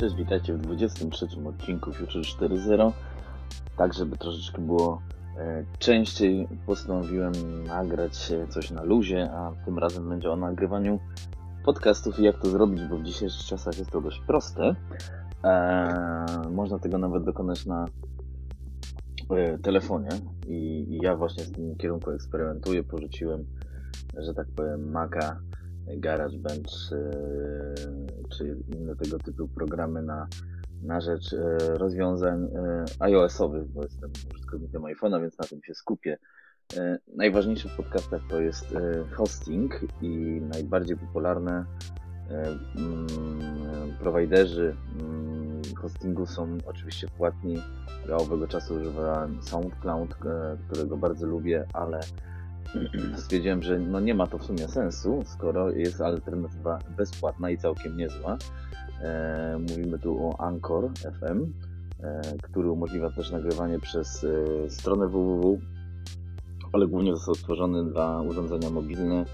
Cześć, witajcie w 23 odcinku Future 4.0. Tak, żeby troszeczkę było e, częściej, postanowiłem nagrać coś na luzie, a tym razem będzie o nagrywaniu podcastów i jak to zrobić, bo w dzisiejszych czasach jest to dość proste. E, można tego nawet dokonać na e, telefonie i, i ja właśnie w tym kierunku eksperymentuję. Porzuciłem, że tak powiem, Maca GarageBand czy, czy inne tego typu programy na, na rzecz e, rozwiązań e, iOS-owych, bo jestem użytkownikiem iPhone'a, więc na tym się skupię. E, najważniejsze w podcastach to jest hosting i najbardziej popularne mm, prowajderzy mm, hostingu są oczywiście płatni. Ja owego czasu używałem SoundCloud, którego bardzo lubię, ale stwierdziłem, że no nie ma to w sumie sensu, skoro jest alternatywa bezpłatna i całkiem niezła. E, mówimy tu o Anchor FM, e, który umożliwia też nagrywanie przez e, stronę www, ale głównie został stworzony dla urządzenia mobilne.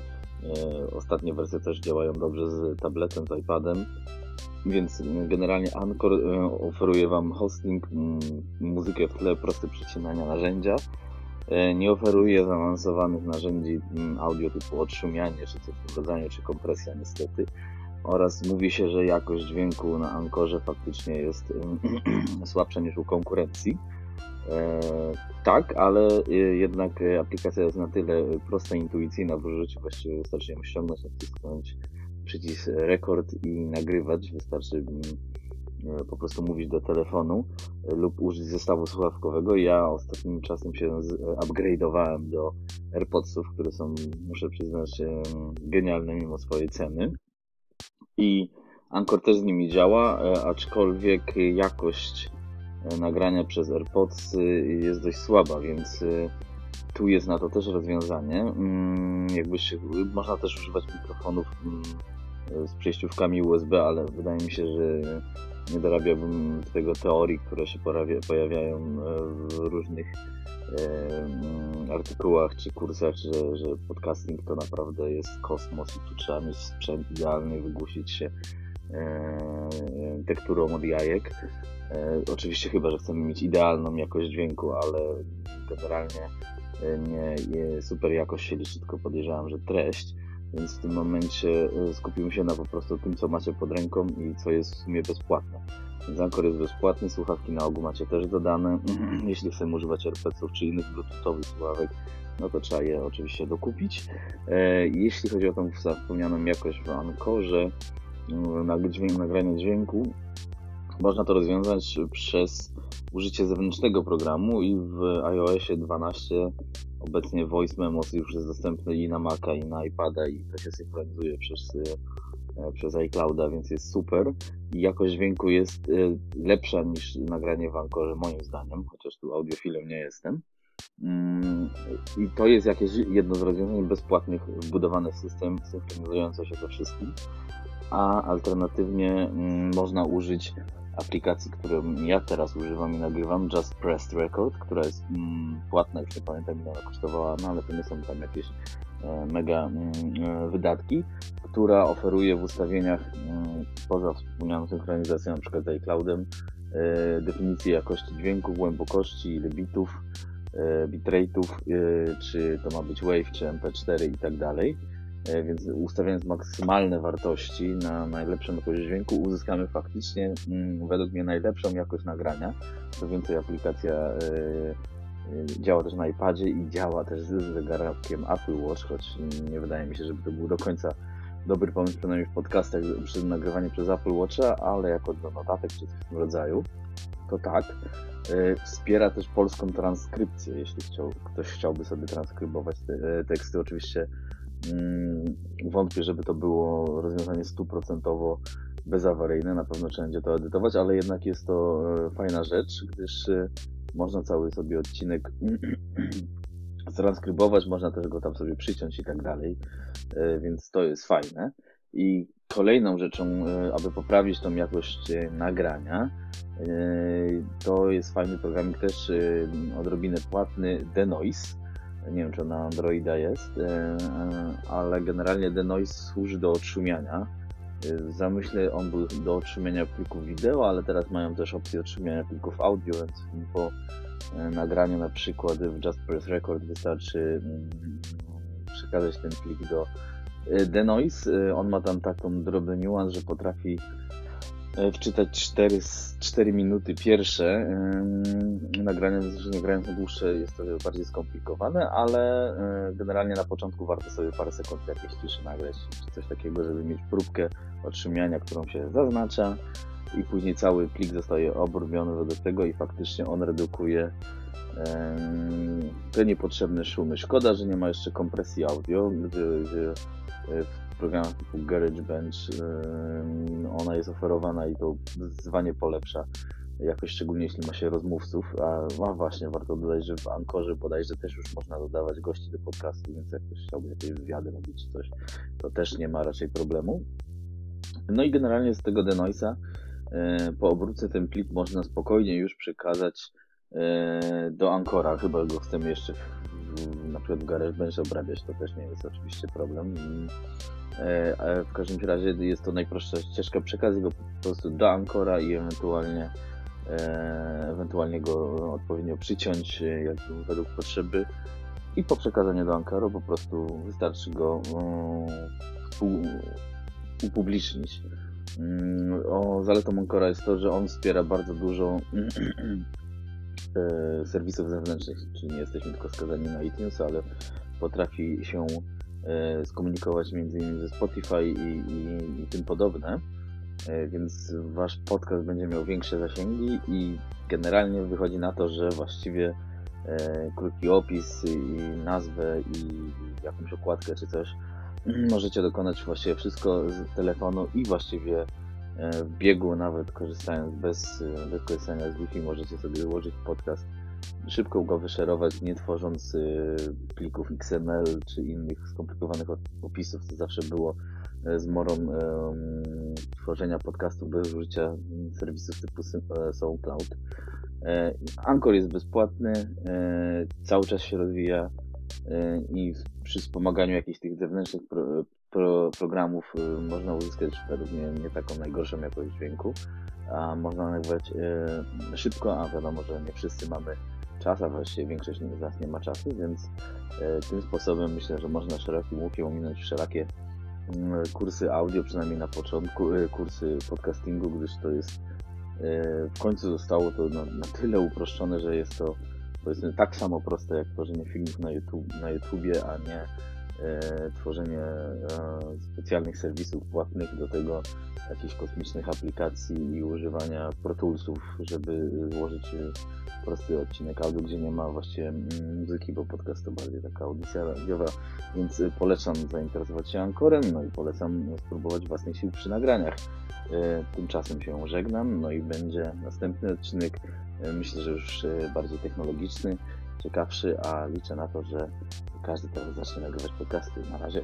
E, ostatnie wersje też działają dobrze z tabletem, z iPadem. Więc generalnie Anchor e, oferuje Wam hosting, muzykę w tle, proste przecinania narzędzia nie oferuje zaawansowanych narzędzi mm, audio typu odszumianie, czy coś w czy kompresja niestety. Oraz mówi się, że jakość dźwięku na Ankorze faktycznie jest słabsza niż u konkurencji. E, tak, ale e, jednak aplikacja jest na tyle prosta intuicyjna w użyciu, właściwie wystarczy ją ściągnąć, nacisnąć przycisk rekord i nagrywać. Wystarczy mm, E, po prostu mówić do telefonu e, lub użyć zestawu słuchawkowego. Ja ostatnim czasem się e, upgrade'owałem do AirPodsów, które są, muszę przyznać, genialne mimo swojej ceny. I Anchor też z nimi działa, aczkolwiek jakość nagrania przez AirPods jest dość słaba, więc tu jest na to też rozwiązanie. Mm, jakbyś, można też używać mikrofonów mm, z przejściówkami USB, ale wydaje mi się, że nie dorabiałbym tego teorii, które się pojawiają e, w różnych e, mm, artykułach czy kursach, że, że podcasting to naprawdę jest kosmos i tu trzeba mieć sprzęt idealny, wygłusić się e, tekturą od jajek. Oczywiście chyba, że chcemy mieć idealną jakość dźwięku, ale generalnie nie, nie super jakość się liczy, tylko podejrzewam, że treść. Więc w tym momencie e, skupimy się na po prostu tym, co macie pod ręką i co jest w sumie bezpłatne. Więc jest bezpłatny, słuchawki na ogół macie też dodane. Jeśli chcemy używać AirPodsów czy innych bluetoothowych słuchawek, no to trzeba je oczywiście dokupić. E, jeśli chodzi o tą wspomnianą jakość w Anchorze, mm, na dźwięk, nagranie dźwięku, można to rozwiązać przez użycie zewnętrznego programu i w iOSie 12 obecnie Voice Memos już jest dostępny i na Maca, i na iPada i to się synchronizuje przez, e, przez iClouda, więc jest super. I jakość dźwięku jest e, lepsza niż nagranie w Ankorze, moim zdaniem, chociaż tu audiofilem nie jestem. Mm, I to jest jakieś jedno z rozwiązań bezpłatnych wbudowane w system, synchronizujące się ze wszystkim. A alternatywnie mm, można użyć aplikacji, którą ja teraz używam i nagrywam, Just Pressed Record, która jest mm, płatna, już nie pamiętam ile ona kosztowała, no ale to nie są tam jakieś e, mega mm, e, wydatki, która oferuje w ustawieniach mm, poza wspomnianą synchronizacją, na przykład z iCloudem, e, definicję jakości dźwięku, głębokości, ile bitów, e, bitrate'ów, czy to ma być WAV, czy MP4 i tak dalej więc ustawiając maksymalne wartości na najlepszą jakość dźwięku, uzyskamy faktycznie mm, według mnie najlepszą jakość nagrania. Co więcej, aplikacja e, e, działa też na iPadzie i działa też z zegarkiem Apple Watch, choć nie wydaje mi się, żeby to był do końca dobry pomysł, przynajmniej w podcastach przy nagrywaniu przez Apple Watcha, ale jako do notatek czy coś w tym rodzaju, to tak. Wspiera też polską transkrypcję, jeśli chciał, ktoś chciałby sobie transkrybować te teksty. Oczywiście wątpię, żeby to było rozwiązanie stuprocentowo bezawaryjne. Na pewno trzeba będzie to edytować, ale jednak jest to e, fajna rzecz, gdyż e, można cały sobie odcinek transkrybować, można też go tam sobie przyciąć i tak dalej, e, więc to jest fajne. I kolejną rzeczą, aby poprawić tą jakość nagrania, to jest fajny programik też odrobinę płatny, Denoise nie wiem czy na Androida jest, e, e, ale generalnie denoise służy do odszumiania W zamyśle on był do otrzymania plików wideo, ale teraz mają też opcję otrzymania plików audio, więc po nagraniu na przykład w Just Press Record wystarczy mm, przekazać ten plik do Denoise. On ma tam taką drobny niuans, że potrafi E, wczytać 4, 4 minuty pierwsze. Nagrania, nagrając na dłuższe jest to bardziej skomplikowane, ale e, generalnie na początku warto sobie parę sekund jakiejś ciszy nagrać, czy coś takiego, żeby mieć próbkę otrzymania, którą się zaznacza i później cały plik zostaje obrobiony według tego i faktycznie on redukuje te niepotrzebne szumy. Szkoda, że nie ma jeszcze kompresji audio, gdy, gdy e, w programach typu GarageBand ona jest oferowana i to zdecydowanie polepsza jakoś szczególnie jeśli ma się rozmówców, a, a właśnie warto dodać, że w Ankorze bodajże też już można dodawać gości do podcastu, więc jak ktoś chciałby jakieś wywiady robić czy coś, to też nie ma raczej problemu. No i generalnie z tego Denoisa e, po obróbce ten plik można spokojnie już przekazać e, do Ankora, chyba go chcemy jeszcze przykład GarageBand obrabiać, to też nie jest oczywiście problem. E, w każdym razie jest to najprostsza ścieżka, przekaz go po prostu do Ankora i ewentualnie e, ewentualnie go odpowiednio przyciąć e, jak według potrzeby i po przekazaniu do Ankara po prostu wystarczy go upublicznić. Mm, o, zaletą Ankora jest to, że on wspiera bardzo dużo serwisów zewnętrznych, czyli nie jesteśmy tylko skazani na iTunes, ale potrafi się E, skomunikować między innymi ze Spotify i, i, i tym podobne, e, więc wasz podcast będzie miał większe zasięgi i generalnie wychodzi na to, że właściwie e, krótki opis i nazwę i jakąś okładkę czy coś możecie dokonać właściwie wszystko z telefonu i właściwie w biegu nawet korzystając bez, bez korzystania z Wi-Fi możecie sobie ułożyć podcast szybko go wyszerować, nie tworząc y, plików XML czy innych skomplikowanych opisów, co zawsze było e, zmorą tworzenia podcastów bez użycia serwisów typu e, SoundCloud. E, Anchor jest bezpłatny, cały czas się rozwija i przy wspomaganiu jakichś tych zewnętrznych pro, pro, programów można uzyskać według mnie nie taką najgorszą jakość dźwięku, a można nagrywać szybko, a wiadomo, że nie wszyscy mamy czas, a właściwie większość z nas nie ma czasu, więc tym sposobem myślę, że można szerokim łukiem ominąć wszelakie mm, kursy audio, przynajmniej na początku, kursy podcastingu, gdyż to jest w końcu zostało to na, na tyle uproszczone, że jest to powiedzmy tak samo proste jak tworzenie filmów na, YouTube, na a nie e, tworzenie e, specjalnych serwisów płatnych, do tego jakichś kosmicznych aplikacji i używania Pro Toolsów, żeby złożyć prosty odcinek audio, gdzie nie ma właściwie mm, muzyki, bo podcast to bardziej taka audycja radiowa, więc y, polecam zainteresować się Ankorem, no i polecam spróbować własnych sił przy nagraniach. Y, tymczasem się żegnam, no i będzie następny odcinek, myślę, że już bardziej technologiczny, ciekawszy, a liczę na to, że każdy teraz zacznie nagrywać podcasty. Na razie.